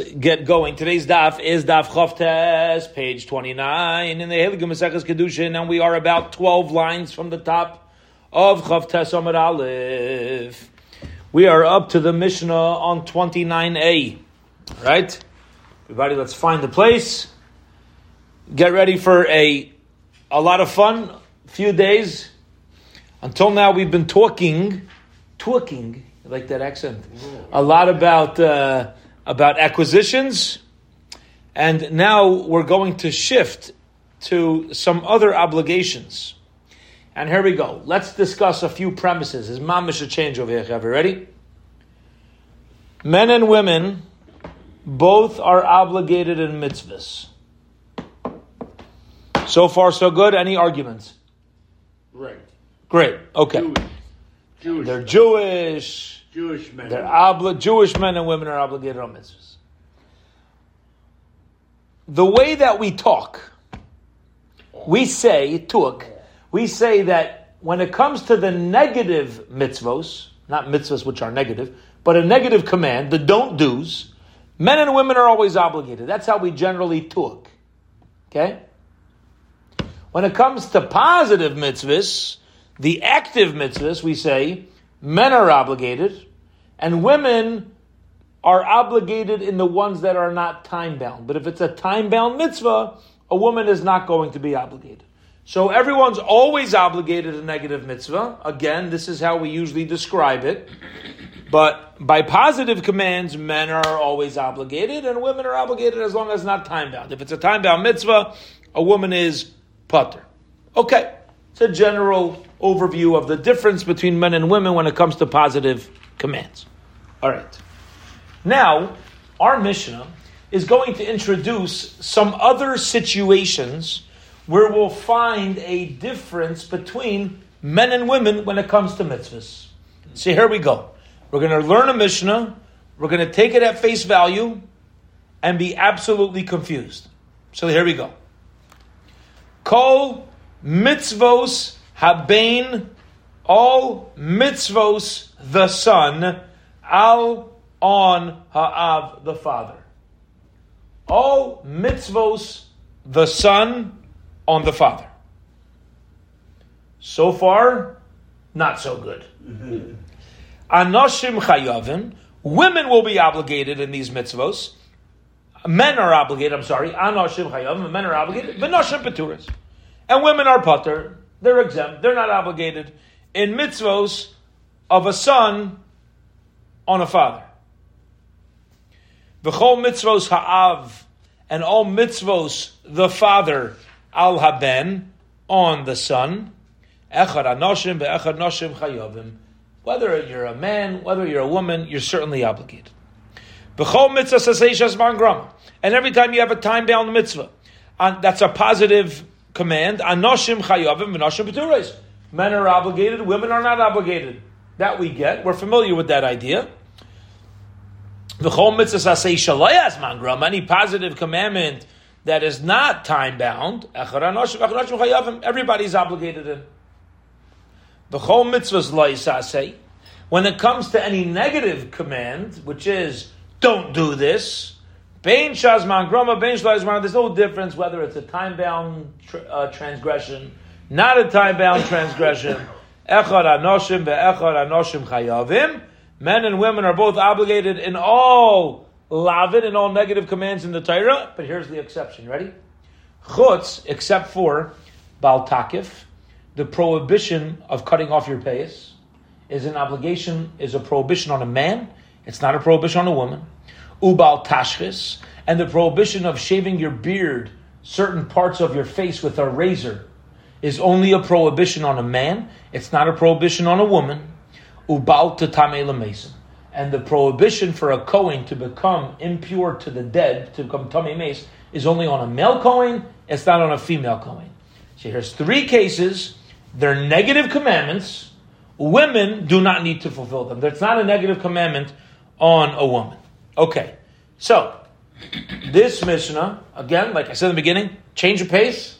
get going. Today's daf is daf Chavtes, page 29 in the Heligum Maseches Kedushin, and we are about 12 lines from the top of Chavtes Amud Aleph. We are up to the Mishnah on 29a. Right? Everybody, let's find the place. Get ready for a, a lot of fun, few days. Until now, we've been talking, talking, I like that accent, a lot about... Uh, about acquisitions, and now we're going to shift to some other obligations. And here we go. Let's discuss a few premises. Is mamish a change over here? Have you ready? Men and women both are obligated in mitzvahs. So far, so good. Any arguments? Right. Great. Okay. Jewish. Jewish. They're Jewish. Jewish men. They're obli- Jewish men and women are obligated on mitzvahs. The way that we talk, we say, tuk, we say that when it comes to the negative mitzvos, not mitzvahs which are negative, but a negative command, the don't do's, men and women are always obligated. That's how we generally talk. Okay? When it comes to positive mitzvahs, the active mitzvahs, we say, men are obligated, and women are obligated in the ones that are not time bound. But if it's a time bound mitzvah, a woman is not going to be obligated. So everyone's always obligated a negative mitzvah. Again, this is how we usually describe it. But by positive commands, men are always obligated, and women are obligated as long as not time bound. If it's a time bound mitzvah, a woman is putter. Okay, it's a general overview of the difference between men and women when it comes to positive commands. All right. Now, our Mishnah is going to introduce some other situations where we'll find a difference between men and women when it comes to mitzvahs. See, here we go. We're going to learn a Mishnah, we're going to take it at face value, and be absolutely confused. So here we go. Kol mitzvos habain, all mitzvos the son, al on ha'av the father. All mitzvos the son on the father. So far, not so good. Anoshim chayavim, women will be obligated in these mitzvos. Men are obligated, I'm sorry, anoshim chayavim, men are obligated, v'noshim peturas. And women are putter, they're exempt, they're not obligated in mitzvos of a son on a father. V'chol mitzvos ha'av, and all mitzvos the father al haben on the son. Echad anoshim ve'echad noshim chayovim. Whether you're a man, whether you're a woman, you're certainly obligated. V'chol mitzvah saseishas mangram. And every time you have a time-bound mitzvah, and that's a positive command. Anoshim chayovim v'noshim b'tureis. Men are obligated, women are not obligated. That we get. We're familiar with that idea. V'chol mitzvah say shalayas mangram, any positive commandment that is not time bound, everybody's obligated in. When it comes to any negative command, which is don't do this, there's no difference whether it's a time bound uh, transgression, not a time bound transgression. Men and women are both obligated in all lavin, in all negative commands in the Torah, but here's the exception. Ready? Chutz, except for Baltakif, the prohibition of cutting off your payas is an obligation, is a prohibition on a man. It's not a prohibition on a woman. Ubal Tashchis, and the prohibition of shaving your beard, certain parts of your face with a razor, is only a prohibition on a man. It's not a prohibition on a woman ubal to mason. And the prohibition for a Kohen to become impure to the dead, to become tamei mace, is only on a male Kohen, it's not on a female Kohen. So here's three cases, they're negative commandments, women do not need to fulfill them. There's not a negative commandment on a woman. Okay, so this Mishnah, again, like I said in the beginning, change of pace,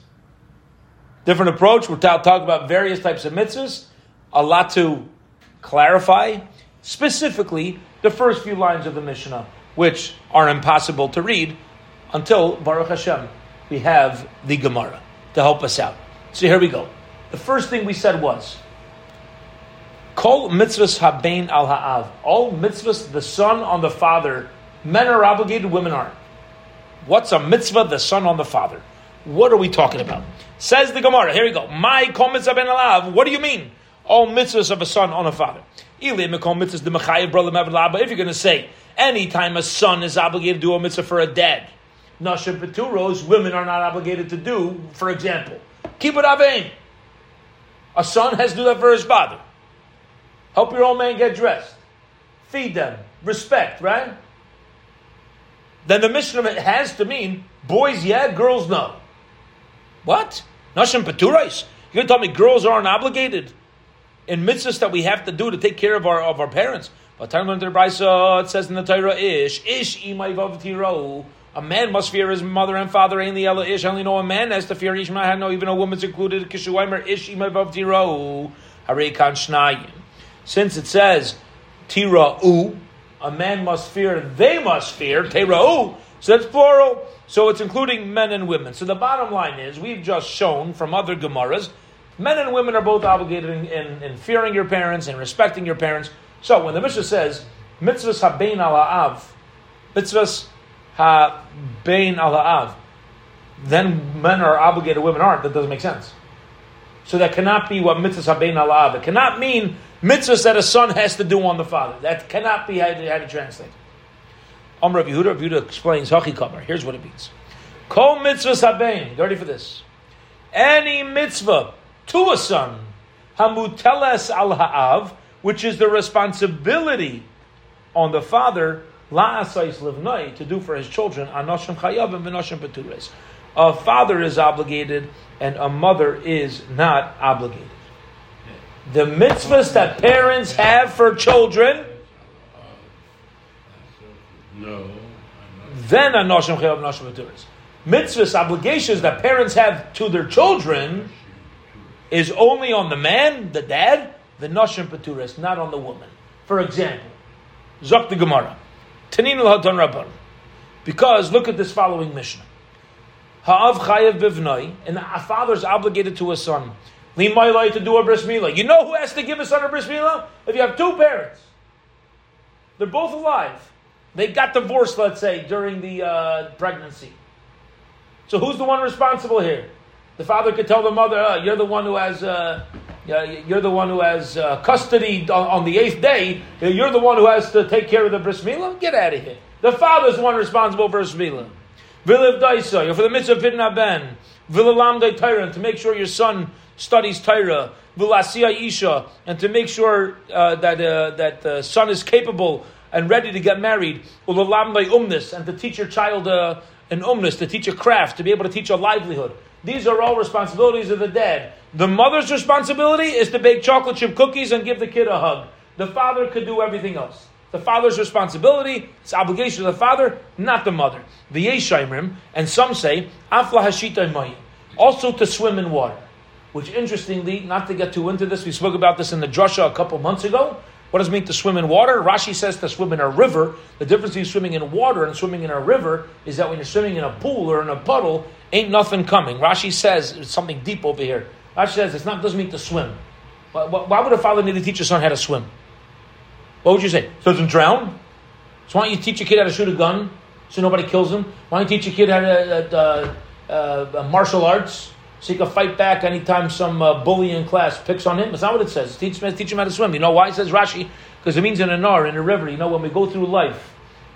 different approach. We're talking about various types of mitzvahs, a lot to clarify specifically the first few lines of the Mishnah. which are impossible to read until Baruch Hashem we have the Gemara to help us out. So here we go. The first thing we said was Kol mitzvahs habein al ha'av. All mitzvahs, the son on the father, men are obligated, women aren't. What's a mitzvah, the son on the father? What are we talking about? Says the Gemara. Here we go. My kol mitzvah ben alav. What do you mean? All mitzvahs of a son on a father. If you're going to say anytime a son is obligated to do a mitzvah for a dad, nashim peturos, women are not obligated to do. For example, keep it avein. Eh? A son has to do that for his father. Help your old man get dressed. Feed them. Respect, right? Then the Mishnah has to mean boys, yeah, girls, no. What? Nashim Paturais? You're going to tell me girls aren't obligated in mitzvahs that we have to do to take care of our of our parents? But time learned it says in the Torah, Ish, Ish imay vav A man must fear his mother and father. Ain't the ella ish. Only know a man has to fear ish. I know even a woman's included. Kishuaimer ish imay vav tiro. Harei kan. Since it says tira a man must fear. They must fear tira u. So that's plural. So it's including men and women. So the bottom line is, we've just shown from other Gemaras, men and women are both obligated in, in, in fearing your parents and respecting your parents. So when the Mishnah says, mitzvahs habein ala'av, mitzvahs habein ala'av, then men are obligated, women aren't, that doesn't make sense. So that cannot be what mitzvahs habein ala'av. It cannot mean mitzvahs that a son has to do on the father. That cannot be how to, how to translate. Amr Rav Yehuda, Yehuda explains. Here's what it means. Kol mitzvah sabein. Ready for this? Any mitzvah to a son, hamuteles al ha'av, which is the responsibility on the father, la'asais livnai, to do for his children, anoshim chayavim v'noshim petures. A father is obligated and a mother is not obligated. The mitzvahs that parents have for children No. then anoshim chayav noshim. Mitzvahs, obligations that parents have to their children is only on the man, the dad, the noshim paturis, not on the woman. For example, Zok the Gemara, Tanin al Rabban. Because look at this following Mishnah. Ha'av chayav bivnoi, and a father's obligated to a son. Limaylai to do a bris milah. You know who has to give a son a bris milah? If you have two parents, they're both alive. They got divorced, let's say, during the uh, pregnancy. So who's the one responsible here? The father could tell the mother, uh, "You're the one who has, uh, you're the one who has uh, custody on, on, the eighth day. You're the one who has to take care of the bris milah. Get out of here. The father's the one responsible for bris milah. V'liv daisa, for the mitzvah pidyon ben. V'lalam de to make sure your son studies Torah. V'lasiya isha, and to make sure uh, that uh, that the son is capable and ready to get married. Ulalam umnis, and to teach your child uh, an umnis, to teach a craft, to be able to teach a livelihood. These are all responsibilities of the dad. The mother's responsibility is to bake chocolate chip cookies and give the kid a hug. The father could do everything else. The father's responsibility, it's obligation of the father, not the mother. The Yeshaimrim, and some say, Hashita also to swim in water. Which interestingly, not to get too into this, we spoke about this in the drasha a couple months ago. What does it mean to swim in water? Rashi says to swim in a river. The difference between swimming in water and swimming in a river is that when you're swimming in a pool or in a puddle, ain't nothing coming. Rashi says it's something deep over here. Rashi says it's not doesn't mean to swim. Why would a father need to teach his son how to swim? What would you say? So doesn't drown? So why don't you teach a kid how to shoot a gun so nobody kills him? Why don't you teach a kid how to uh, uh, uh, martial arts so he can fight back anytime some uh, bully in class picks on him. That's not what it says. Teach, teach him how to swim. You know why? It says Rashi, because it means in a nar, in a river. You know, when we go through life,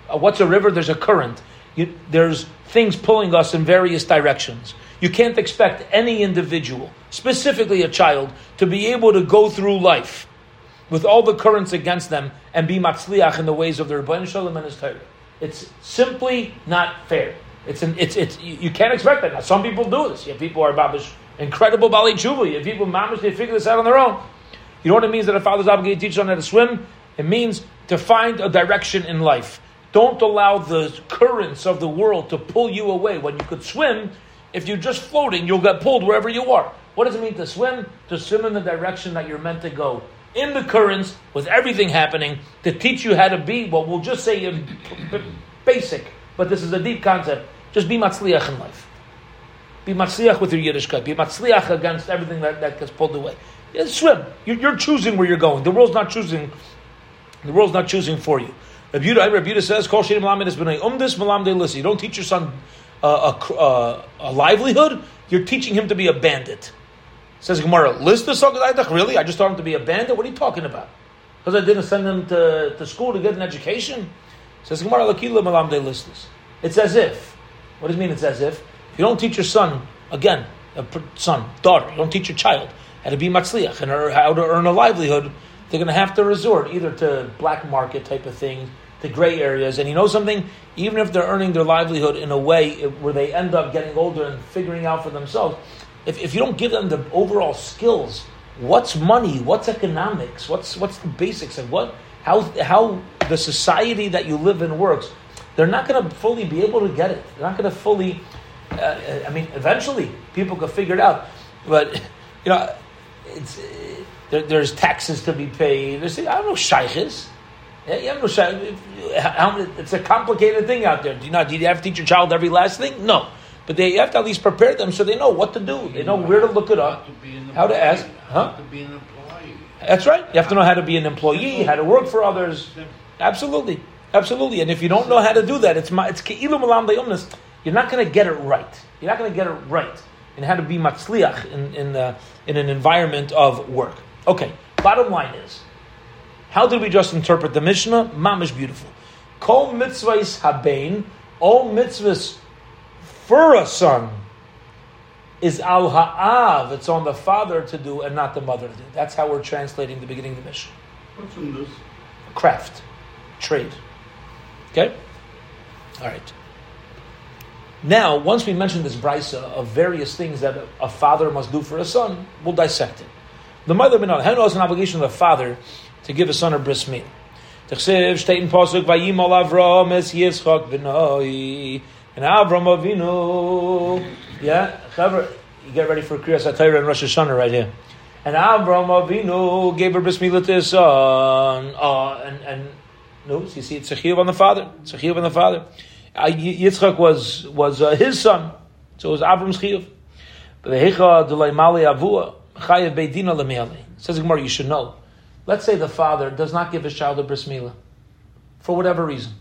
uh, what's a river? There's a current. You, there's things pulling us in various directions. You can't expect any individual, specifically a child, to be able to go through life with all the currents against them and be matzliach in the ways of the Rebbeinu Shalom and his Torah. It's simply not fair. It's an, it's it's you can't expect that. Now, some people do this. You have people who are babish, incredible bali tshuva. You have people mamish they figure this out on their own. You know what it means that a father's obligated to teach on how to swim? It means to find a direction in life. Don't allow the currents of the world to pull you away. When you could swim, if you're just floating, you'll get pulled wherever you are. What does it mean to swim? To swim in the direction that you're meant to go. In the currents, with everything happening, to teach you how to be what we'll just say in basic, but this is a deep concept. Just be matzliach in life. Be matzliach with your Yiddishkeit. Be matzliach against everything that, that gets pulled away. Yeah, swim. You're, you're choosing where you're going. The world's not choosing. The world's not choosing for you. Rabbi Yehuda says, "Kol shenim lamed es b'nei umdis malam listen." You don't teach your son uh, a, a, a livelihood. You're teaching him to be a bandit. Says Gemara, list the Sogadaitak? Really? I just taught him to be a bandit? What are you talking about? Because I didn't send him to, to school to get an education? Says Gemara, Lakila Malam de listus. It's as if. What does it mean it's as if? If you don't teach your son, again, a son, daughter, you don't teach your child how to be matzliach and how to earn a livelihood, they're going to have to resort either to black market type of thing, to gray areas. And you know something? Even if they're earning their livelihood in a way where they end up getting older and figuring out for themselves, if, if you don't give them the overall skills, what's money, what's economics, what's what's the basics, and what how how the society that you live in works, they're not going to fully be able to get it. They're not going to fully. Uh, I mean, eventually people can figure it out, but you know, it's uh, there, there's taxes to be paid. There's I don't know shaykhs. Yeah, you have no It's a complicated thing out there. Do you not? Do you have to teach your child every last thing? No. But they you have to at least prepare them so they know what to do. They know where to look it up, how to ask. Huh? That's right. You have to know how to be an employee, how to work for others. Absolutely, absolutely. And if you don't know how to do that, it's it's keilu malam. You're not going to get it right. You're not going to get it right in how to be matzliach in in, uh, in an environment of work. Okay. Bottom line is, how did we just interpret the Mishnah? Mamish beautiful. Kol mitzvahs habein, all mitzvahs for a son is al ha'av. It's on the father to do and not the mother to do. That's how we're translating the beginning of the mission. What's in this? Craft, trade. Okay. All right. Now, once we mention this brisa of various things that a father must do for a son, we'll dissect it. The mother bin How knows an obligation of the father to give a son a bris meal? Tchsev steht Pasuk Vayimol Avram es Yitzchak v'noi and Avram Avinu, yeah, you get ready for Kriyas HaTorah and Rosh Hashanah right here. And Avram Avinu gave her bris to his son. Uh, and, and no, so you see, it's a on the father. It's a on the father. Uh, Yitzchak was was uh, his son, so it was Avram's chiyuv. Beidina lemeli. Says Gemara, you should know. Let's say the father does not give his child a bris for whatever reason.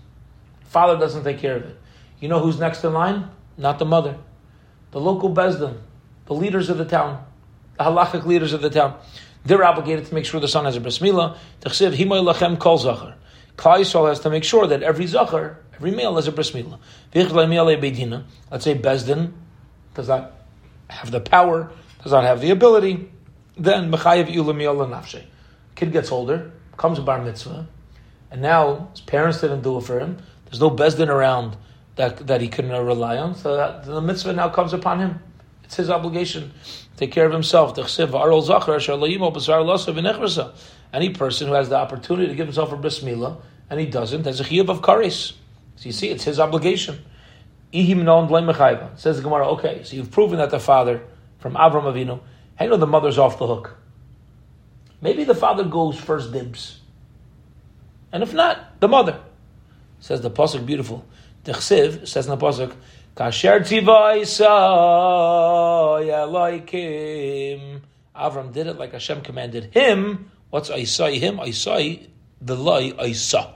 Father doesn't take care of it. You know who's next in line? Not the mother. The local bezdin, the leaders of the town, the halachic leaders of the town. They're obligated to make sure the son has a bris milah. Tachsiv himoy lachem kol zachar. Klal Yisrael has to make sure that every zachar, every male has a bris milah. Let's say bezdin does not have the power, does not have the ability. Then mechayev ilamiyal nafshe. Kid gets older, comes a bar mitzvah, and now his parents didn't do it for him. There's no bezdin around that, that he couldn't rely on. So that, the mitzvah now comes upon him. It's his obligation to take care of himself. Any person who has the opportunity to give himself a bris milah and he doesn't, there's a chiyuv of karis. So you see, it's his obligation. Says the Gemara, okay, so you've proven that the father from Avram Avinu, I know the mother's off the hook. Maybe the father goes first dibs. And if not, the mother. Says the Pasuk, beautiful. The Chsiv says in the pasuk, "Kasher Elohim." Avram did it like Hashem commanded him. What's Isai? Him Isai the loy Isa,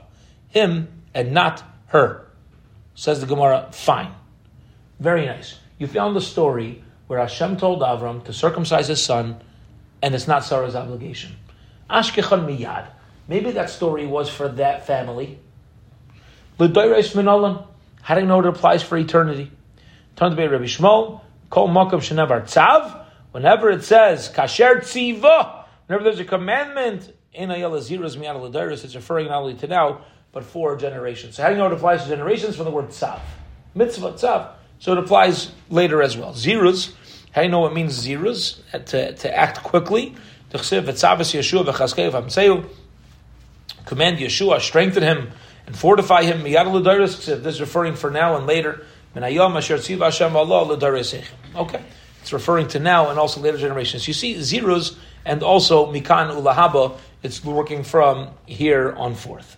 him and not her. Says the Gemara. Fine, very nice. You found the story where Hashem told Avram to circumcise his son, and it's not Sarah's obligation. Ashkechan miyad. Maybe that story was for that family. How do you know it applies for eternity? Turn to be Rabbi Shmuel. Kol makam shenevar tzav. Whenever it says kasher tziva, whenever there's a commandment in ayel aziras miyad l'dairis, it's referring not only to now but for generations. So how do you know it applies to generations? From the word tzav, mitzvah tzav. So it applies later as well. Ziruz. How do you know what means ziruz? To, to act quickly. Command Yeshua, strengthen him and fortify him. This is referring for now and later. Okay, it's referring to now and also later generations. You see, ziruz and also mikan ulahaba. It's working from here on forth.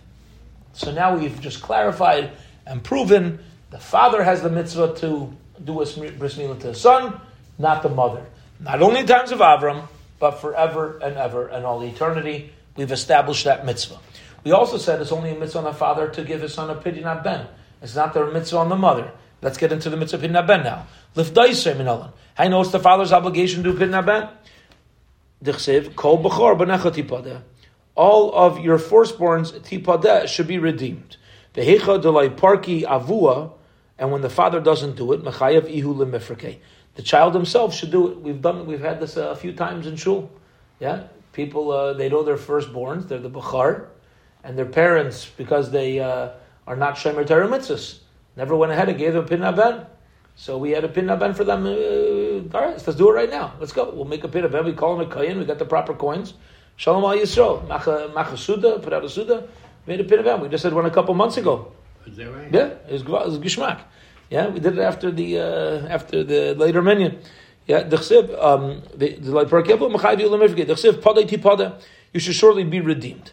So now we've just clarified and proven the father has the mitzvah to do a bris milah to his son, not the mother. Not only in times of Avram, but forever and ever and all eternity. We've established that mitzvah. We also said it's only a mitzvah on the father to give his son a pidyon ben. It's not the mitzvah on the mother. Let's get into the mitzvah pidyon ben now. Lift Lifdaiser minalan. I know it's the father's obligation to pidyon ben? Dichsev kol b'chor. All of your firstborns tipadeh should be redeemed. Vehecha delay parki avua. And when the father doesn't do it, mechayev ihu. The child himself should do it. We've done. We've had this a few times in shul. Yeah, people uh, they know their firstborns. They're the bachar and their parents, because they uh, are not Shemer Torah mitzvahs, never went ahead and gave them pin ben. So we had a pin ben for them. Uh, all right, let's do it right now. Let's go. We'll make a pin ben. We call him a kayin. We got the proper coins. Shalom al Yisrael. Macha Suda, put out a Suda. Made a pin ben. We just had one a couple months ago. Is that right? Yeah, it was, it was gishmak. Yeah, we did it after the uh, after the later minion. Yeah, the um, the like per kevel machayv yulam The chsiv padei tipada. You should surely be redeemed.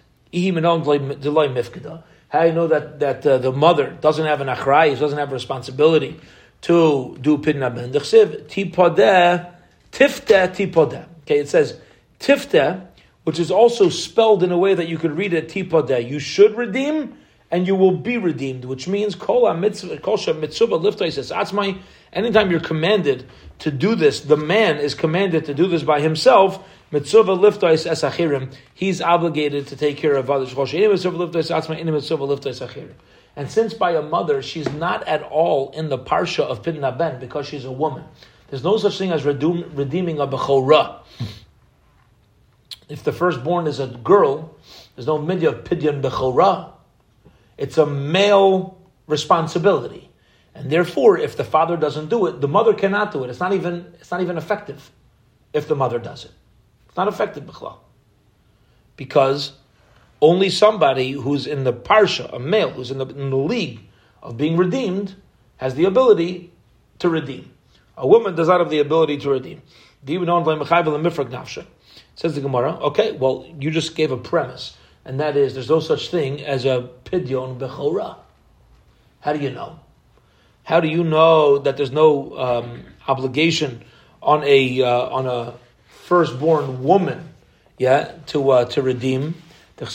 How do you know that, that uh, the mother doesn't have an achrayis, doesn't have a responsibility to do pidyon ben? tipodeh, tifte tipodeh. Okay, it says tifte, which is also spelled in a way that you could read it tipodeh. You should redeem, and you will be redeemed, which means kol mitzvah, kol mitzvah atzmai. Anytime you're commanded to do this, the man is commanded to do this by himself mitzvah liftais esachirim, he's obligated to take care of others. And since by a mother, she's not at all in the parsha of Pidyon Ben because she's a woman. There's no such thing as redeeming a bechora. If the firstborn is a girl, there's no midah of pidyon bechora. It's a male responsibility. And therefore, if the father doesn't do it, the mother cannot do it. It's not even, it's not even effective if the mother does it not affected b'chlal. Because only somebody who's in the parsha, a male who's in the, in the league of being redeemed, has the ability to redeem. A woman does not have the ability to redeem. Says the Gemara, okay, well, you just gave a premise, and that is there's no such thing as a pidyon bechora. How do you know? How do you know that there's no um, obligation on a uh, on a firstborn woman, yeah, to uh, to redeem. The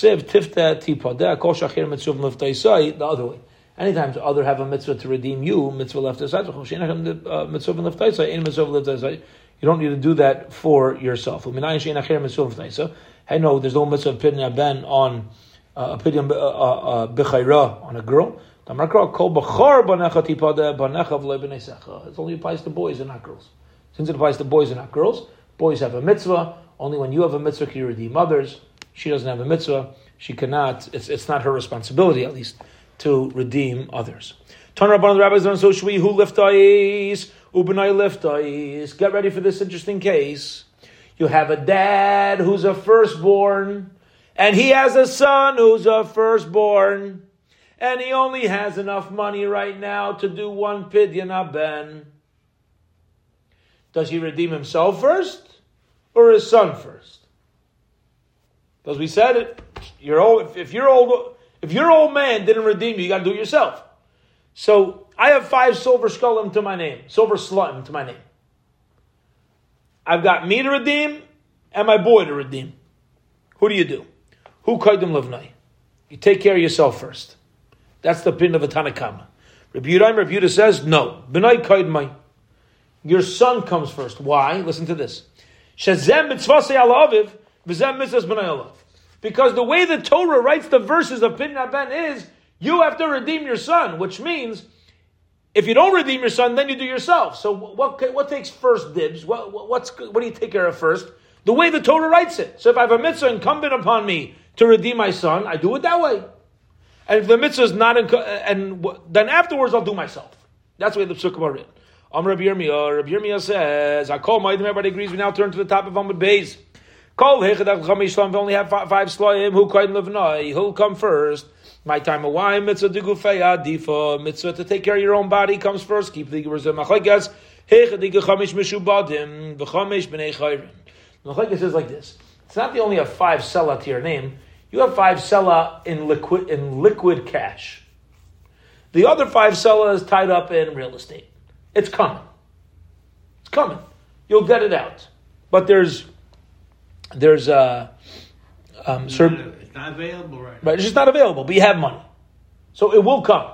other way. Anytime the other have a mitzvah to redeem you, mitzvah left aside. Uh, you don't need to do that for yourself. I know there's no mitzvah pidyon ben on uh, a pidyon b'chayra on a girl. It only applies to boys and not girls. Since it applies to boys and not girls, Boys have a mitzvah. Only when you have a mitzvah can you redeem others. She doesn't have a mitzvah. She cannot. It's, it's not her responsibility, at least, to redeem others. Turn Rabban the rabbis on so shwi who liftais ubenai liftais. Get ready for this interesting case. You have a dad who's a firstborn, and he has a son who's a firstborn, and he only has enough money right now to do one pidyon aben. Does he redeem himself first? or his son first? Because we said it, your old, if, if your old if your old man didn't redeem you, you got to do it yourself. So I have five silver skullim to my name, silver sluttim to my name. I've got me to redeem and my boy to redeem. Who do you do? Who kaidim livnai? You take care of yourself first. That's the pin of a Tanna Kamma. Rabbi Yudaim, Rabbi says, no. B'nai kaidmai. Your son comes first. Why? Listen to this. Because the way the Torah writes the verses of Pidyon Ben is, you have to redeem your son, which means if you don't redeem your son, then you do yourself. So what, what takes first dibs? What, what's, what do you take care of first? The way the Torah writes it. So if I have a mitzvah incumbent upon me to redeem my son, I do it that way. And if the mitzvah is not, and then afterwards I'll do myself. That's the way the psukim are written. Am Rabbi Yirmiyah. Rabbi Yirmiyah says, I call my everybody agrees. We now turn to the top of Amud Beis. Call Hechadach Chamish We only have five, five Slayim. Who quite Levnai? He'll come first. My time of wine mitzvah digufeya difa mitzvah to take care of your own body comes first. Keep the gears of machagas. Hechadiga chamish mishubadim v'chamish b'nei chayrin. Machagas says like this. It's not the only have five sela to your name. You have five sela in liquid in liquid cash. The other five sella is tied up in real estate. It's coming. It's coming. You'll get it out. But there's there's uh, um, It's sir, not- It's not available right now. right, it's just not available, but you have money. So it will come.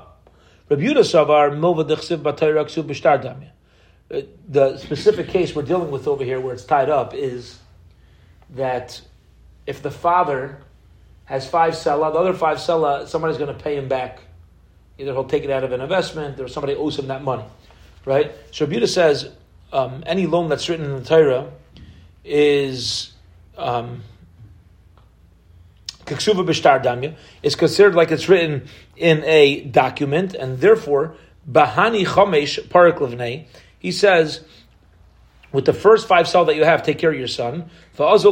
Rabbi Yehuda Savar, Milva Dechsiv Batayra Ksuv B'shtar Damya. Uh, The specific case we're dealing with over here where it's tied up is that if the father has five sella, the other five sella, somebody's going to pay him back. Either he'll take it out of an investment or somebody owes him that money. Right? Yehuda says um, any loan that's written in the Torah is um, is considered like it's written in a document, and therefore bahani chomesh parak. He says, with the first five cell that you have, take care of your son. Then the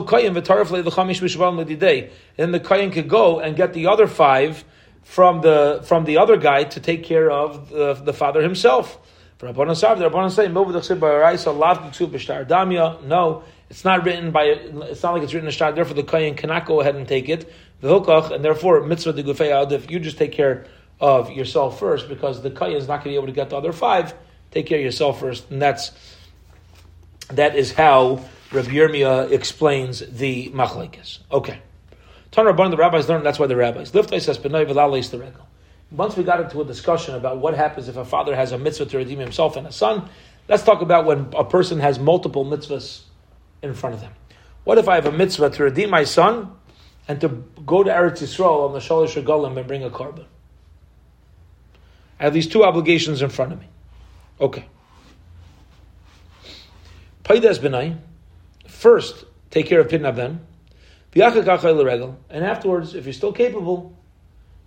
koyin could go and get the other five from the from the other guy to take care of the, the father himself. For. No, it's not written by. It's not like it's written in shtar. Therefore, the koyin cannot go ahead and take it. The hukach, and therefore mitzvah de gufei adif. You just take care of yourself first, because the koyin is not going to be able to get the other five. Take care of yourself first, and that's that is how Rabbi Yirmiyah explains the machlekes. Okay. Tan Rabban, the rabbis learned that's why the rabbis. Liftai says, Benoi the regal. Once we got into a discussion about what happens if a father has a mitzvah to redeem himself and a son, let's talk about when a person has multiple mitzvahs in front of them. What if I have a mitzvah to redeem my son and to go to Eretz Yisrael on the Shalish Regalim and bring a korban? I have these two obligations in front of me. Okay. Paidas benai. First, take care of Pidyon Ben. And afterwards, if you're still capable,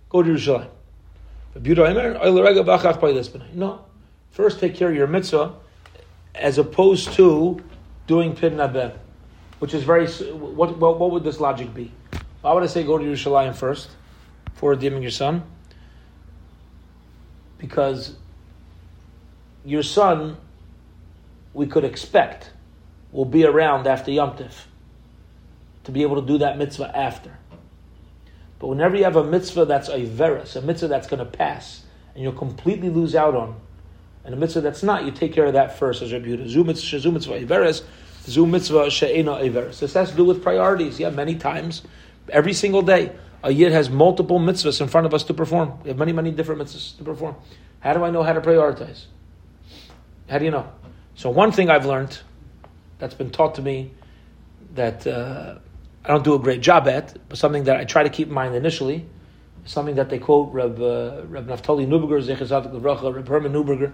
go to Yerushalayim. No. First, take care of your mitzvah as opposed to doing Pidyon Ben, which is very. What, what, what would this logic be? Why would I say go to Yerushalayim first for redeeming your son? Because your son, we could expect, will be around after Yom Tif to be able to do that mitzvah after. But whenever you have a mitzvah that's a veris, a mitzvah that's going to pass, and you'll completely lose out on, and a mitzvah that's not, you take care of that first as Rabbi Yehuda. Zu mitzvah, averis, zu mitzvah she'ena averis. This has to do with priorities. Yeah, many times, every single day, a yid has multiple mitzvahs in front of us to perform. We have many, many different mitzvahs to perform. How do I know how to prioritize? How do you know? So one thing I've learned that's been taught to me that uh, I don't do a great job at, but something that I try to keep in mind initially, something that they quote Reb, uh, Reb Naftali Neuberger, Reb Herman Neuberger,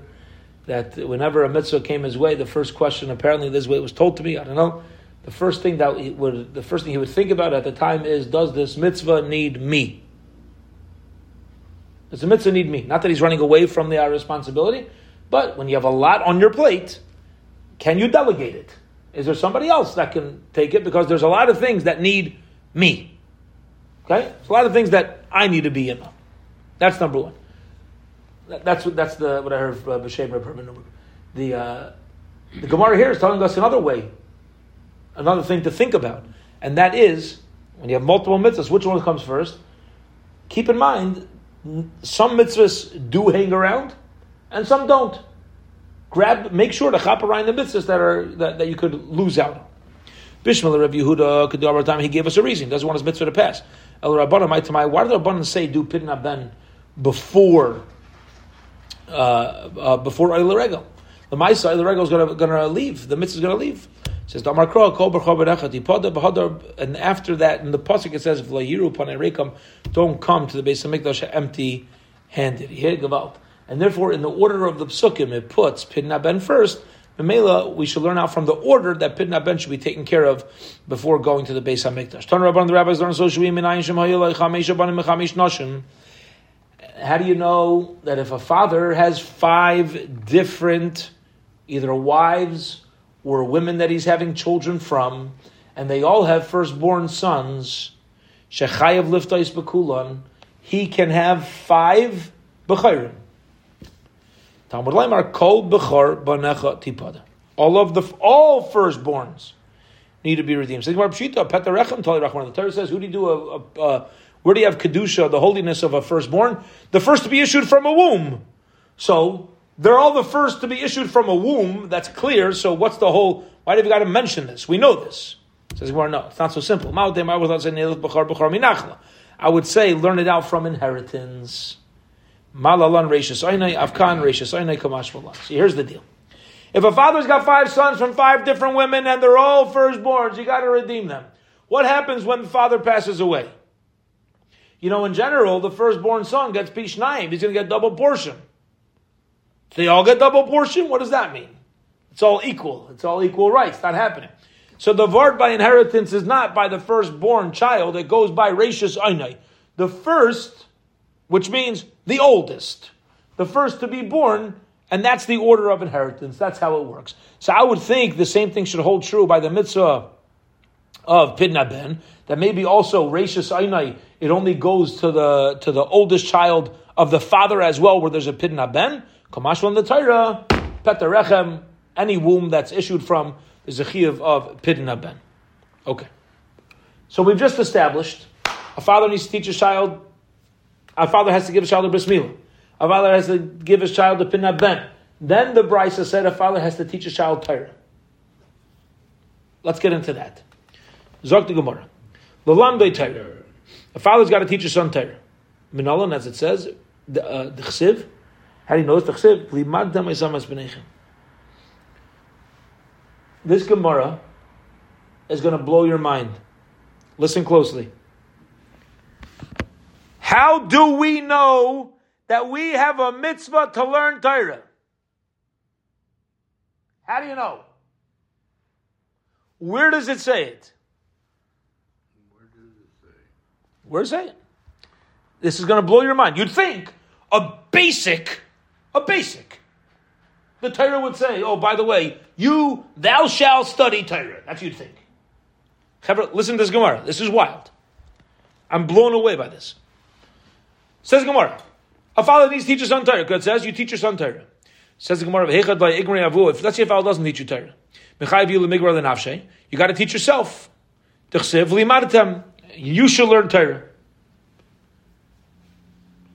that whenever a mitzvah came his way, the first question, apparently this way it was told to me, I don't know, the first thing that he would, the first thing he would think about at the time is, does this mitzvah need me? Does the mitzvah need me? Not that he's running away from the responsibility, but when you have a lot on your plate, can you delegate it? Is there somebody else that can take it? Because there's a lot of things that need me. Okay? There's a lot of things that I need to be in. That's number one. That- That's what that's the what I heard from B'Shem Reb The uh, the Gemara here is telling us another way, another thing to think about, and that is when you have multiple mitzvahs, which one comes first? Keep in mind, some mitzvahs do hang around, and some don't. Grab, make sure to chop around the mitzvahs that are that, that you could lose out on. Bishmal Rav Yehuda our time. He gave us a reason. He doesn't want his mitzvah to pass. El Rabbanim, my. Why did the Rabbanim say do pidyon ben before uh, uh, before Eil Regel? The Maisa Eil Regel is going to leave. The mitzvah is going to leave. It says Damar Kro Kol B'Hadar, and after that in the pasuk it says V'Layiru Panei Rekam, don't come to the Beis Hamikdash empty handed. Here Gavalt. And therefore, in the order of the psukim, it puts Pidyon Ben first. Memela, we should learn out from the order that Pidyon Ben should be taken care of before going to the Beis Hamikdash. Tan Rabban, the rabbis learn so. How do you know that if a father has five different either wives or women that he's having children from, and they all have firstborn sons, Shechayev Liftais Bekulan, he can have five Bechayrim. Talmud Laimar Kol Bechor Banecha Tipada. All of the all firstborns need to be redeemed. So Gemara Pshita Petarechem Tali Rachman. The Torah says, "Who do you do a, a, a Where do you have kedusha, the holiness of a firstborn? The first to be issued from a womb. So they're all the first to be issued from a womb. That's clear. So what's the whole? Why do you got to mention this? We know this. Says well, no, it's not so simple. I would say learn it out from inheritance. Malalan rashis avkan rashis kamash So here's the deal. If a father's got five sons from five different women and they're all firstborns, you got to redeem them. What happens when the father passes away? You know, in general, the firstborn son gets pishnayim. He's going to get double portion. They all get double portion. What does that mean? It's all equal. It's all equal rights. Not happening. So the vart by inheritance is not by the firstborn child. It goes by ratius einai. The first, which means the oldest, the first to be born, and that's the order of inheritance. That's how it works. So I would think the same thing should hold true by the mitzvah of Pidyon Ben, that maybe also ratius einai, it only goes to the to the oldest child of the father as well, where there's a Pidyon Ben. Kamashwan the Torah, Petarechem, any womb that's issued from is a chiyuv of Pidyon Ben. Okay. So we've just established a father needs to teach a child, a father has to give a child a bris milah. A father has to give his child a Pidyon Ben. Then the Brisa said a father has to teach a child Torah. Let's get into that. Zok the Gemara. Lalamdei Torah. A father's got to teach his son Torah. Minalan, as it says, the, uh, chsiv. How do you know it's the chsiv? Dam this Gemara is going to blow your mind. Listen closely. How do we know that we have a mitzvah to learn Torah? How do you know? Where does it say it? Where does it say? Where does it say? This is going to blow your mind. You'd think a basic, a basic the Torah would say, oh, by the way, you, thou shalt study Torah. That's what you'd think. listen to this Gemara. This is wild. I'm blown away by this. Says Gemara, a father needs to teach his son Torah. God says, you teach your son Torah. Says the Gemara, if let's say father doesn't teach you Torah, you got to teach yourself. You should learn Torah.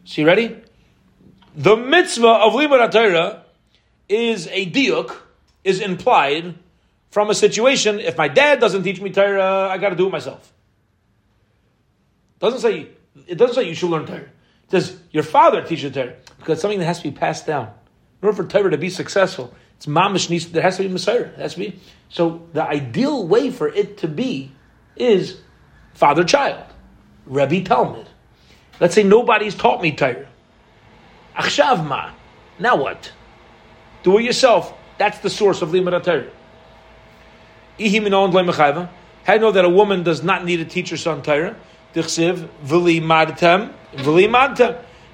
See, ready? The mitzvah of Limud Torah is a diuk, is implied from a situation. If my dad doesn't teach me Torah, I got to do it myself. Doesn't say it doesn't say you should learn Torah. Says your father teaches Torah because something that has to be passed down. In order for Torah to be successful, it's mamish needs. There has to be Messiah. It has to be. So the ideal way for it to be is father child, Rebbe Talmud. Let's say nobody's taught me Torah. Achshav ma. Now what? Do it yourself. That's the source of limud Torah. How do you know that a woman does not need to teach her son Torah?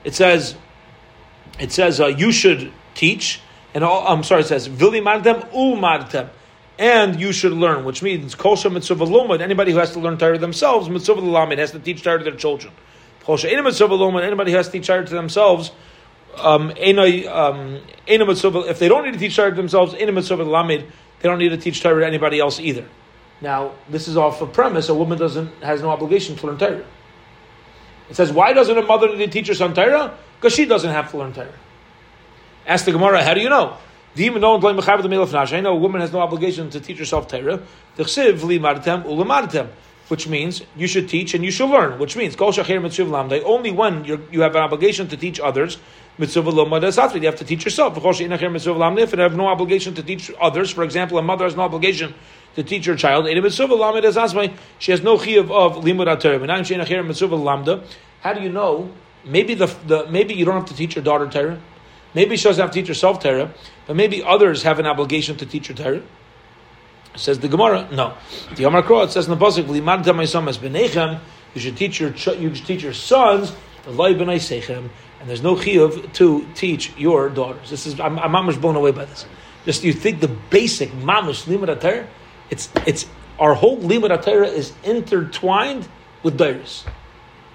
It says, it says uh, you should teach, and all, I'm sorry, it says vili madtem u madtem, and you should learn, which means kosha mitzvah lomad. Anybody who has to learn Torah themselves, mitzvah lamed has to teach Torah to their children. Kosha anybody who has to teach Torah to themselves, um, um, if they don't need to teach Torah themselves, they don't need to teach Torah to anybody else either. Now, this is off a premise: a woman doesn't has no obligation to learn Torah. It says, why doesn't a mother need to teach her son Torah? Because she doesn't have to learn Torah. Ask the Gemara, how do you know? I know a woman has no obligation to teach herself Torah. Which means you should teach and you should learn. Which means only when you have an obligation to teach others mitzvah You have to teach yourself. If you have no obligation to teach others, for example, a mother has no obligation to teach her child. She has no chiyuv of limud How do you know? Maybe the, the maybe you don't have to teach your daughter Torah. Maybe she doesn't have to teach herself Torah, but maybe others have an obligation to teach her Torah. Says the Gemara, no. The Yomar Kro, it says in the pasuk, "Limanta my son as benechem." You should teach your you should teach your sons and there's no chiyuv to teach your daughters. This is I'm, I'm mamish blown away by this. Just you think the basic mamish limud it's it's our whole limud Torah is intertwined with daughters.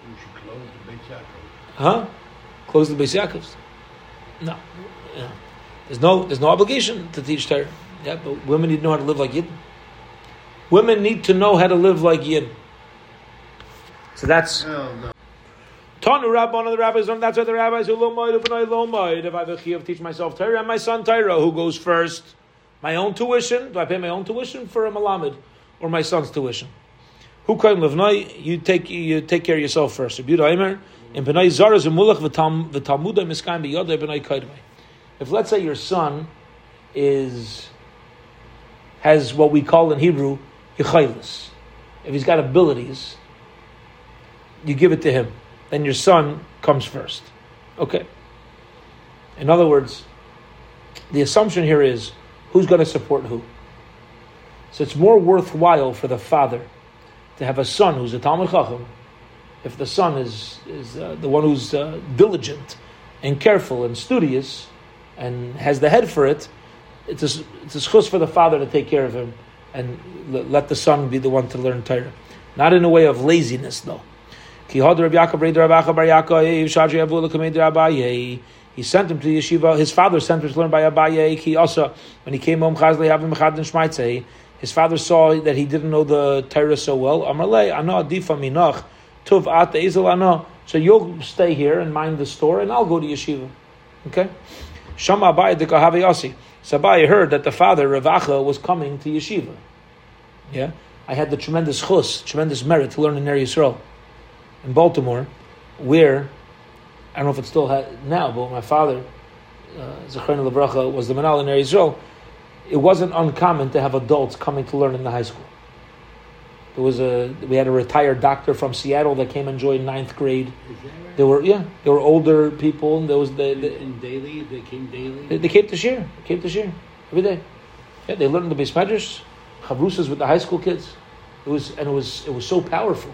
You should close the Beit Yaakov. Huh? Close the Beis Yaakovs. No, yeah. there's no there's no obligation to teach Torah. Yeah, but women need to know how to live like Yid. Women need to know how to live like Yid. So that's No, no. Tanu Rabban the rabbis. That's why the rabbis who lomoid if I lomoid. If I have a chiyuv teach myself Torah and my son Torah, who goes first? My own tuition? Do I pay my own tuition for a malamed or my son's tuition? Who kain levnai? You take you take care of yourself first. If let's say your son is has what we call in Hebrew yichaylis, if he's got abilities, you give it to him. Then your son comes first. Okay. In other words, the assumption here is who's going to support who. So it's more worthwhile for the father to have a son who's a Talmud Chacham, if the son is, is uh, the one who's uh, diligent and careful and studious and has the head for it, it's a, it's a schus for the father to take care of him and l- let the son be the one to learn Torah. Not in a way of laziness, though. He sent him to the yeshiva. His father sent him to learn by Abaye. He also, when he came home, his father saw that he didn't know the Torah so well. So you'll stay here and mind the store, and I'll go to yeshiva. Okay. Shama Abaye de Kahaviyasi. Sabai heard that the father Rav Acha was coming to yeshiva. Yeah, I had the tremendous chus, tremendous merit to learn in Ner Yisrael in Baltimore, where I don't know if it's still ha- now, but my father, uh, Levracha, was the Manal in Ner Yisrael. It wasn't uncommon to have adults coming to learn in the high school. There was a we had a retired doctor from Seattle that came and joined ninth grade. Is that right? There were yeah, there were older people. And there was the, the In daily, they came daily. they, they came to share. They came to share every day. Yeah, they learned the base measures, chavrusas with the high school kids. It was and it was it was so powerful.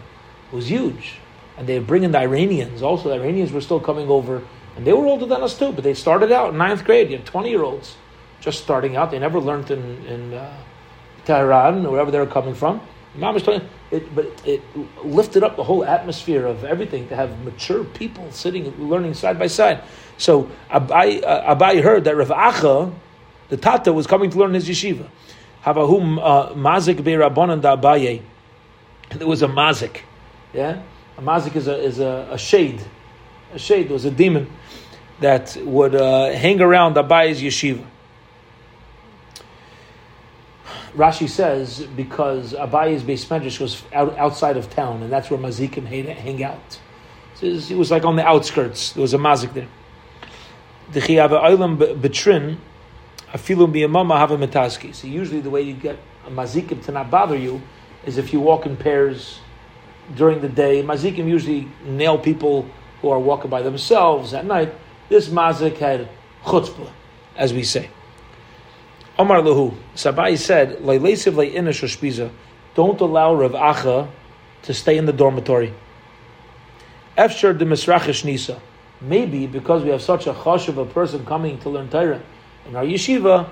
It was huge, and they bring in the Iranians. Also, the Iranians were still coming over, and they were older than us too. But they started out in ninth grade. You had twenty year olds just starting out. They never learned in in uh, Tehran or wherever they were coming from. Mom was telling it, but it lifted up the whole atmosphere of everything to have mature people sitting learning side by side. So Abai, uh, Abai heard that Rav Acha, the Tata, was coming to learn his yeshiva. Havahum uh, mazik be rabbanan da Abaye. There was a mazik, yeah. A mazik is a is a, a shade, a shade. Was a demon that would uh, hang around Abaye's yeshiva. Rashi says because Abaye's beis medrash was out, outside of town, and that's where mazikim hang, out. So it was, like on the outskirts. There was a mazik there. So usually the way you get a mazikim to not bother you is if you walk in pairs during the day. Mazikim usually nail people who are walking by themselves at night. This mazik had chutzpah, as we say. Omar Lahu, Sabai said, "Leilesiv le'ina shoshpiza." Don't allow Rav Acha to stay in the dormitory. Efshar de misrachish nisa. Maybe because we have such a chosh of a person coming to learn Torah in our yeshiva,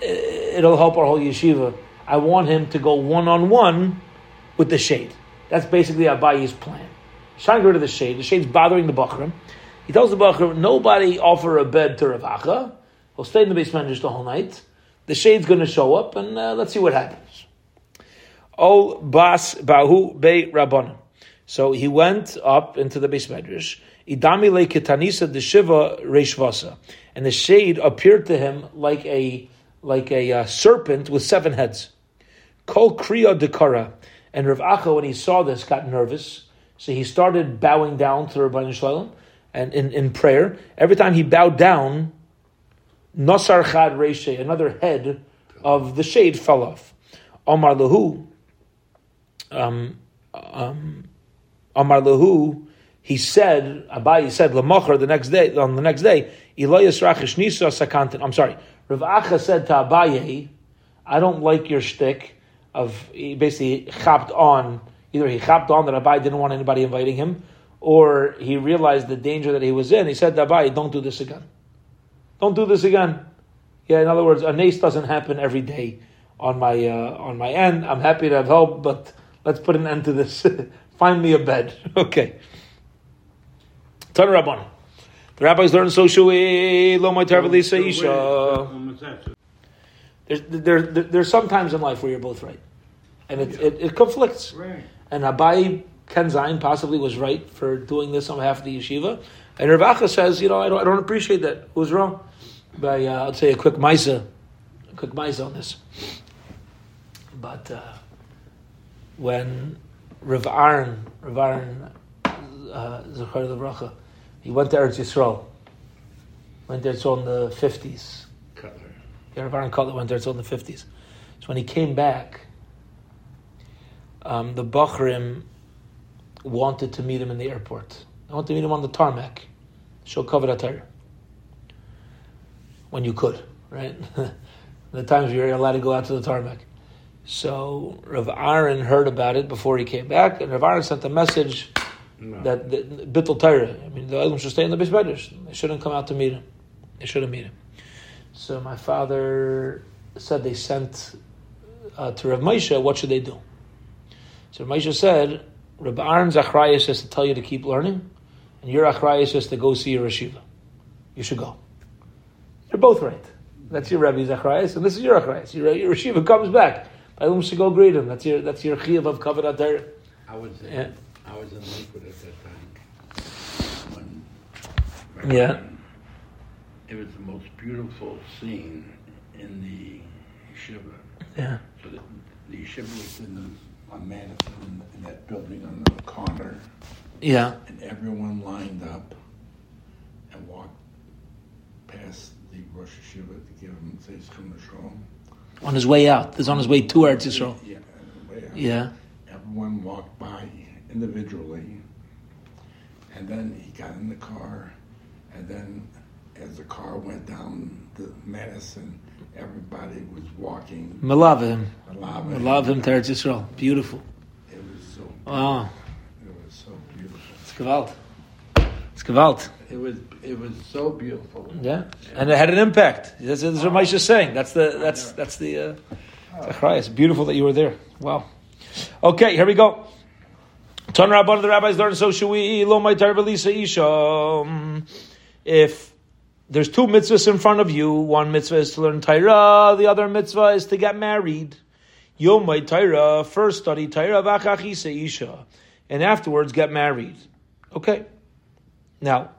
it'll help our whole yeshiva. I want him to go one on one with the shade. That's basically Abayi's plan. He's trying to get rid of the shade. The shade's bothering the Bachram. He tells the Bachram, nobody offer a bed to Rav Acha. He'll stay in the basement just the whole night. The shade's going to show up, and uh, let's see what happens. Ol bas bahu be rabbanim. So he went up into the beis medrash. Idami le ketanisa de shiva reishvasa, and the shade appeared to him like a like a uh, serpent with seven heads. Kol kriya dekara, and Rav Acha when he saw this got nervous, so he started bowing down to Rabbi Shalom and in, in prayer. Every time he bowed down, Nasar Chad Reishe, another head of the shade fell off. Omar Lahu, um, um, Amar Lahu, he said, Abai said, Lamachar the next day, on the next day, Ilayas Rachish Nisa Sakantin. I'm sorry. Rav Acha said to Abaye, I don't like your shtick of, he basically chapped on, either he chapped on that Abai didn't want anybody inviting him, or he realized the danger that he was in. He said to Abai, don't do this again. Don't do this again. Yeah, in other words, a nace doesn't happen every day on my uh, on my end. I'm happy to have help, but let's put an end to this. Find me a bed. Okay. Tan Rabban. The rabbis learn so shui lo my isha. wait, um, what's that? There's there, there, there's some times in life where you're both right, and it, it, it conflicts. Right. And Abai Ken Zion possibly was right for doing this on behalf of the yeshiva. And Rav Acha says, you know, I don't, I don't appreciate that. Who's wrong? By, uh, I'll say a quick misa, a quick misa on this. But uh, when Rav Aaron, Rav Aaron, uh, Bracha, he went to Eretz Yisrael. Went there so in the 50s. Kotler. Yeah, Rav Aaron Kotler went there in the 50s. So when he came back, um, the Bachrim wanted to meet him in the airport. They wanted to meet him on the tarmac. Show Torah. When you could, right? the times you were allowed to go out to the tarmac. So Rav Aaron heard about it before he came back, and Rav Aaron sent a message No. that, that Bittul Torah. I mean, the Elam should stay in the Bismedish. They shouldn't come out to meet him. They shouldn't meet him. So my father said they sent uh, to Rav Moshe, what should they do? So Rav Moshe said, Rav Aaron's achrayas is to tell you to keep learning, and your achrayas is to go see your yeshiva. You should go. You're both right. That's your Rebbe's achrayas, and this is your achrayas. Your, your yeshiva comes back. Elam should go greet him. That's your that's your chiyuv of kavod Torah. I was in, Yeah. I was in Lakewood at that time. When, Yeah. It was the most beautiful scene in the yeshiva. Yeah. So the, the yeshiva was in the, on Madison, in that building on the corner, Yeah. and everyone lined up and walked past the Rosh Yeshiva to give him Zeis Shalom. On his way out. He's on his way to Eretz Yisrael. Yeah, on the way out. Yeah. Everyone walked by individually, and then he got in the car, and then as the car went down the Madison, everybody was walking. I love him. Alava. I love him to Eretz Yisrael. Beautiful. It was so. Wow. Ah. It was so beautiful. It's gewalt. It's gewalt. It was. It was so beautiful. Yeah. And it had an impact. That's, that's what ah. Moshe is saying. That's the, that's, ah. that's the, uh. It's beautiful that you were there. Wow. Okay, here we go. Ton Rabban, the rabbis learn, so should we, lo my Isha. If there's two mitzvahs in front of you, one mitzvah is to learn Torah, the other mitzvah is to get married. Yom my Torah, first study Torah, v'achachisa Isha, and afterwards get married. Okay. Now.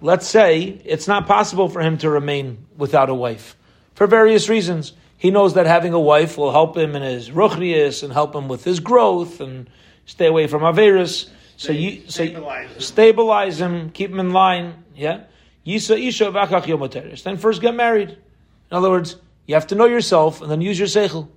Let's say it's not possible for him to remain without a wife for various reasons. He knows that having a wife will help him in his ruchnius and help him with his growth and stay away from averus. So you so Stabilize him. stabilize him, keep him in line. Yeah, Yisa Isha v'achach yomoteres. Then first get married. In other words, you have to know yourself and then use your seichel.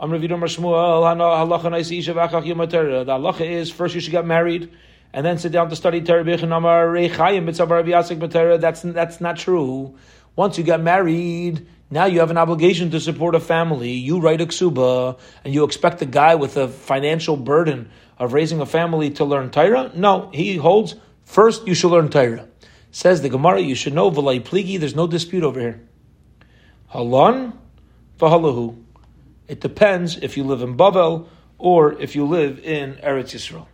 Amr Vidom Shmuel, halacha naisi isha v'achach yom. The halacha is first you should get married and then sit down to study Torah. B'ichin Amar Reichayim mitzvah Rabbi Yasek b'Torah. That's that's not true. Once you get married, now you have an obligation to support a family. You write a ksuba, and you expect a guy with a financial burden of raising a family to learn Torah? No, he holds first you should learn Torah. Says the Gemara, you should know v'lay pligi. There's no dispute over here. Halon v'halahu. It depends if you live in Bavel or if you live in Eretz Yisrael.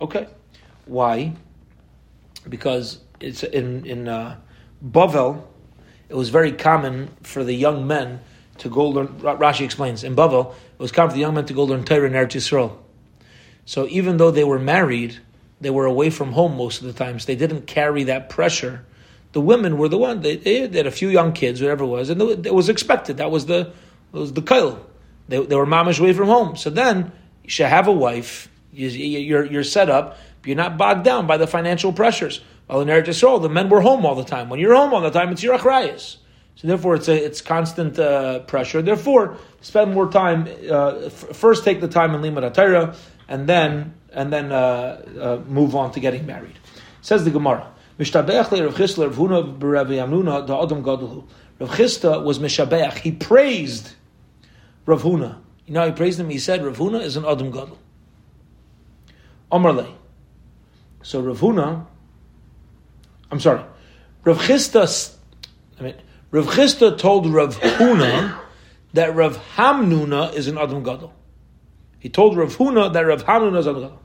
Okay, why? Because it's in in uh, Bavel. It was very common for the young men to go learn. Rashi explains in Bavel, it was common for the young men to go learn Torah in Eretz Yisrael. So even though they were married, they were away from home most of the times. They didn't carry that pressure. The women were the one. They, they had a few young kids, whatever it was, and it was expected. That was the was the kail. They, they were mamish away from home. So then you should have a wife. You, you're you're set up. You're not bogged down by the financial pressures. While in Eretz Yisrael, the men were home all the time. When you're home all the time, it's your achrayas. So therefore, it's a, it's constant uh, pressure. Therefore, spend more time. Uh, f- first, take the time in limud Torah, and then and then uh, uh, move on to getting married. Says the Gemara. Rav Chisda was mishabech. He praised Rav Huna. You know, he praised him. He said Rav Huna is an Adam Gadol. Omerle. So Rav Huna. I'm sorry. Rav Chisda. s- I mean, Rav Chisda told Rav Huna that Rav Hamnuna is an Adam Gadol. He told Rav Huna that Rav Hamnuna is Adam Gadol.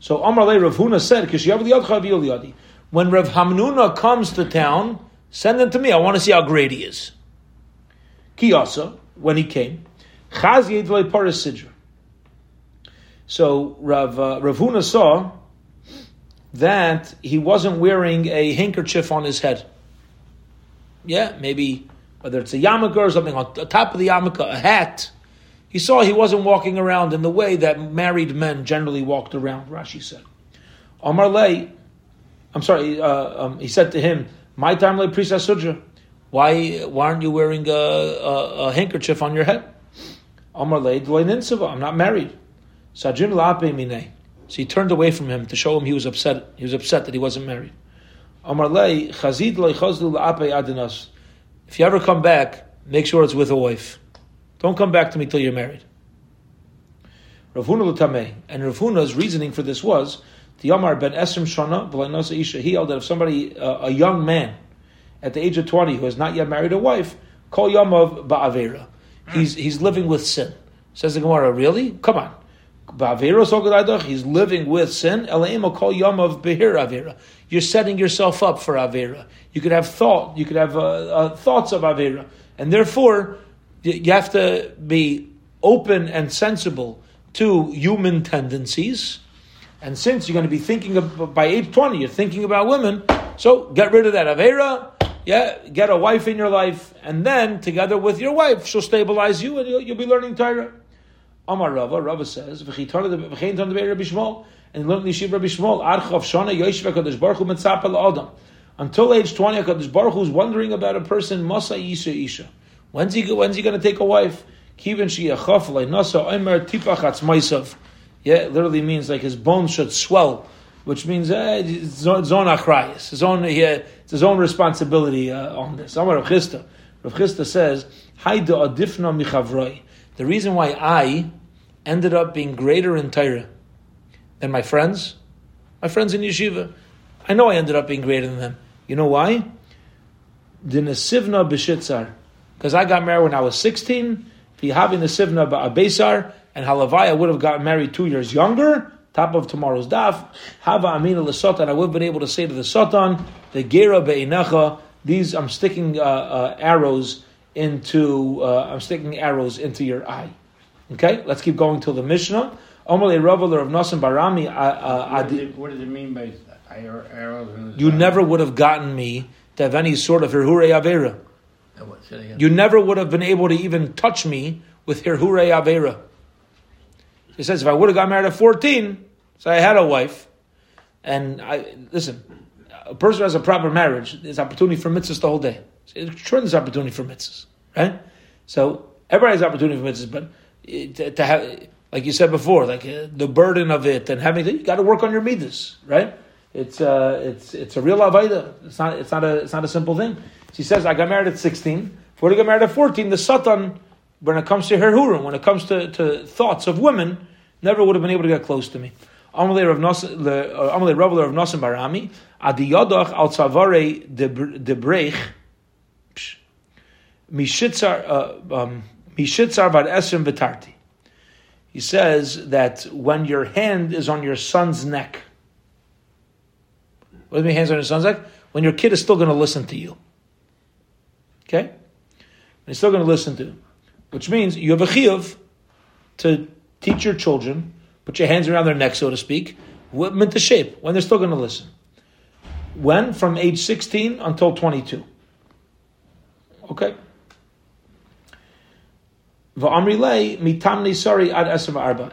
So Amar Le Rav Huna said. When Rav Hamnuna comes to town, send him to me. I want to see how great he is. Kiyasa, when he came. So Rav, uh, Rav Huna saw that he wasn't wearing a handkerchief on his head. Yeah, maybe whether it's a yarmulke or something on the top of the yarmulke, a hat. He saw he wasn't walking around in the way that married men generally walked around. Rashi said, "Omar lay." I'm sorry. Uh, um, he said to him, "My time lay prisa sudra. Why, why aren't you wearing a, a, a handkerchief on your head?" Omar lay I'm not married. Lape mine. So he turned away from him to show him he was upset. He was upset that he wasn't married. Amar lei chazid chazlu adinas. If you ever come back, make sure it's with a wife. Don't come back to me till you're married. Rav Huna l'tamei, and Rav Huna's reasoning for this was the Yamar ben Esrim Shana v'lainosa isha. He held that if somebody, uh, a young man, at the age of twenty, who has not yet married a wife, call Yamav ba'avera. He's he's living with sin. Says the Gemara, really? Come on. He's living with sin. Call of behir You're setting yourself up for Avera. You could have thought, you could have uh, uh, thoughts of Avera. And therefore, you have to be open and sensible to human tendencies. And since you're going to be thinking of, by age 20, you're thinking about women, so get rid of that Avera. Yeah, get a wife in your life, and then together with your wife, she'll stabilize you and you'll, you'll be learning Torah. Amar Rava, Rava says, "V'chitar the v'chein ton the and learn Yeshiva Rabbi Shmuel, Archav Shana Yoshiv Hakadosh Baruch Hu Adam." Until age twenty, Hakadosh Baruch Hu is wondering about a person Masa Isha Isha. When's he? When's he going to take a wife? Omer. Yeah, it literally means like his bones should swell, which means uh, his own achrayas, his own it's his own responsibility uh, on this. Amar Rav Chisda. Rav Chisda says, "Hayda adifna michavroi." The reason why I ended up being greater in Torah than my friends, my friends in yeshiva, I know I ended up being greater than them. You know why? The nesivna b'shitzar. Because I got married when I was 16, having the sivna ba'abesar, and Halavaya would have gotten married two years younger, top of tomorrow's daf, Hava Amina Lesatan, I would have been able to say to the Satan, the Gera Be'inecha, these, I'm sticking uh, uh, arrows into, uh, I'm sticking arrows into your eye. Okay, let's keep going till the Mishnah. Omale of Nasim Barami. Uh, uh, what, does it, what does it mean by arrows? You never would have gotten me to have any sort of Hirhure Avera. You never would have been able to even touch me with Hirhure Avera. He says, if I would have got married at 14, so I had a wife, and I, listen, a person who has a proper marriage, there's opportunity for mitzvahs the whole day. It's Sure, there's opportunity for mitzvahs, right? So everybody has opportunity for mitzvahs, but to, to have, like you said before, like uh, the burden of it and having you got to work on your midas, right? It's uh, it's it's a real avodah. It's not it's not a it's not a simple thing. She says, I got married at sixteen. If I got married at fourteen, the satan, when it comes to her hurim, when it comes to, to thoughts of women, never would have been able to get close to me. Amalei Rav Nosim Barami, Adi Yodach al Tzavare Debrech, Mishitzar uh, um, vad esrim v'tarti. He says that when your hand is on your son's neck, what do you mean hands on your son's neck? When your kid is still going to listen to you. Okay? He's still going to listen to Which means you have a chiyuv to teach your children, put your hands around their neck, so to speak, what meant to shape, when they're still going to listen. When? From age 16 until 22. Okay?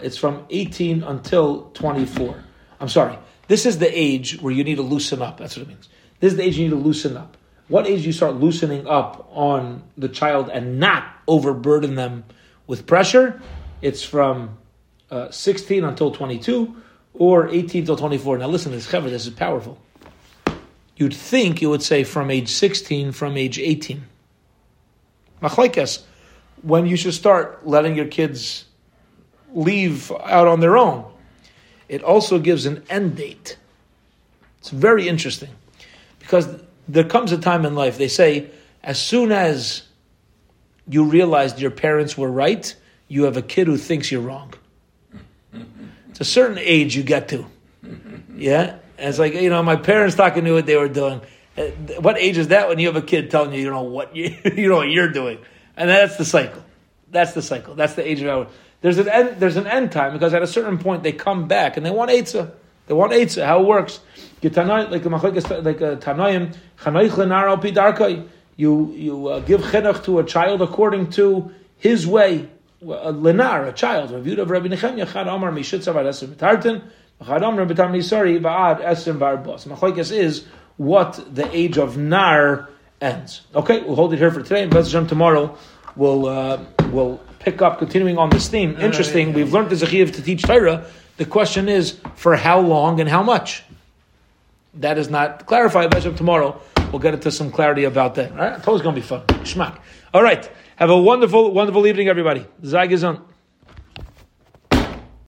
It's from 18 until 24. I'm sorry. This is the age where you need to loosen up. That's what it means. This is the age you need to loosen up. What age you start loosening up on the child and not overburden them with pressure? It's from uh, 16 until 22 or 18 till 24. Now listen this, Chevra, this is powerful. You'd think you would say from age 16, from age 18. Machlaikas when you should start letting your kids leave out on their own. It also gives an end date. It's very interesting because there comes a time in life, they say, as soon as you realized your parents were right, you have a kid who thinks you're wrong. It's a certain age you get to. Yeah? And it's like, you know, my parents talking knew what they were doing. Uh, what age is that when you have a kid telling you, you know, what you, you know what you're doing? And that's the cycle. That's the cycle. That's the age of our. There's an end. There's an end time because at a certain point they come back and they want eitzah. They want eitzah. How it works? Like a like a tanoim chanoich lenar al. You you uh, give chinuch to a child according to his way. A lenar, a child. Reviewed of Rabbi Nechemya Chad Amar Mishitzav Tartan. Chad Amar B'Tam Nisari Ba'ad Esim is what the age of nar ends. Okay, we'll hold it here for today. And Hashem tomorrow we'll uh, we'll pick up continuing on this theme. Interesting. We've learned the Zechiv to teach Torah. The question is for how long and how much. That is not clarified. Hashem tomorrow we'll get into some clarity about that. All right, it's going to be fun. Schmack. All right. Have a wonderful, wonderful evening, everybody. Zagizon.